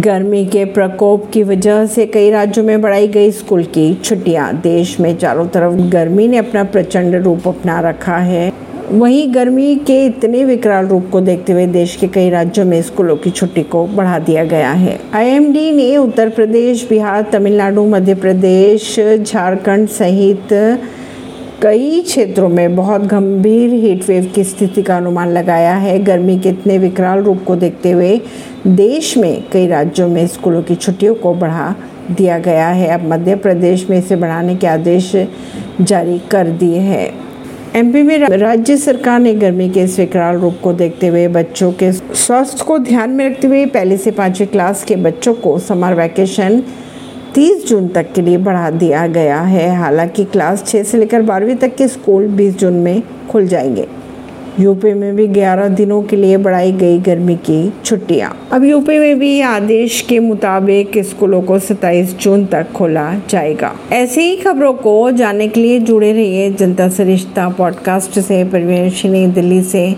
गर्मी के प्रकोप की वजह से कई राज्यों में बढ़ाई गई स्कूल की छुट्टियाँ। देश में चारों तरफ़ गर्मी ने अपना प्रचंड रूप अपना रखा है। वहीं गर्मी के इतने विकराल रूप को देखते हुए देश के कई राज्यों में स्कूलों की छुट्टी को बढ़ा दिया गया है। आईएमडी ने उत्तर प्रदेश, बिहार, तमिलनाडु, मध्य प्रदेश, झारखंड सहित कई क्षेत्रों में बहुत गंभीर हीट वेव की स्थिति का अनुमान लगाया है। गर्मी के इतने विकराल रूप को देखते हुए देश में कई राज्यों में स्कूलों की छुट्टियों को बढ़ा दिया गया है। अब मध्य प्रदेश में इसे बढ़ाने के आदेश जारी कर दिए हैं। एमपी में राज्य सरकार ने गर्मी के इस विकराल रूप को देखते हुए बच्चों के स्वास्थ्य को ध्यान में रखते हुए पहले से पांचवी क्लास के बच्चों को समर वैकेशन 30 जून तक के लिए बढ़ा दिया गया है। हालाँकि क्लास 6 से लेकर 12वीं तक के स्कूल 20 जून में खुल जाएँगे। यूपी में भी 11 दिनों के लिए बढ़ाई गई गर्मी की छुट्टियाँ। अब यूपी में भी आदेश के मुताबिक स्कूलों को 27 जून तक खोला जाएगा। ऐसे ही खबरों को जानने के लिए जुड़े रहिए जनता सरिश्ता पॉडकास्ट से। परवीन दिल्ली से।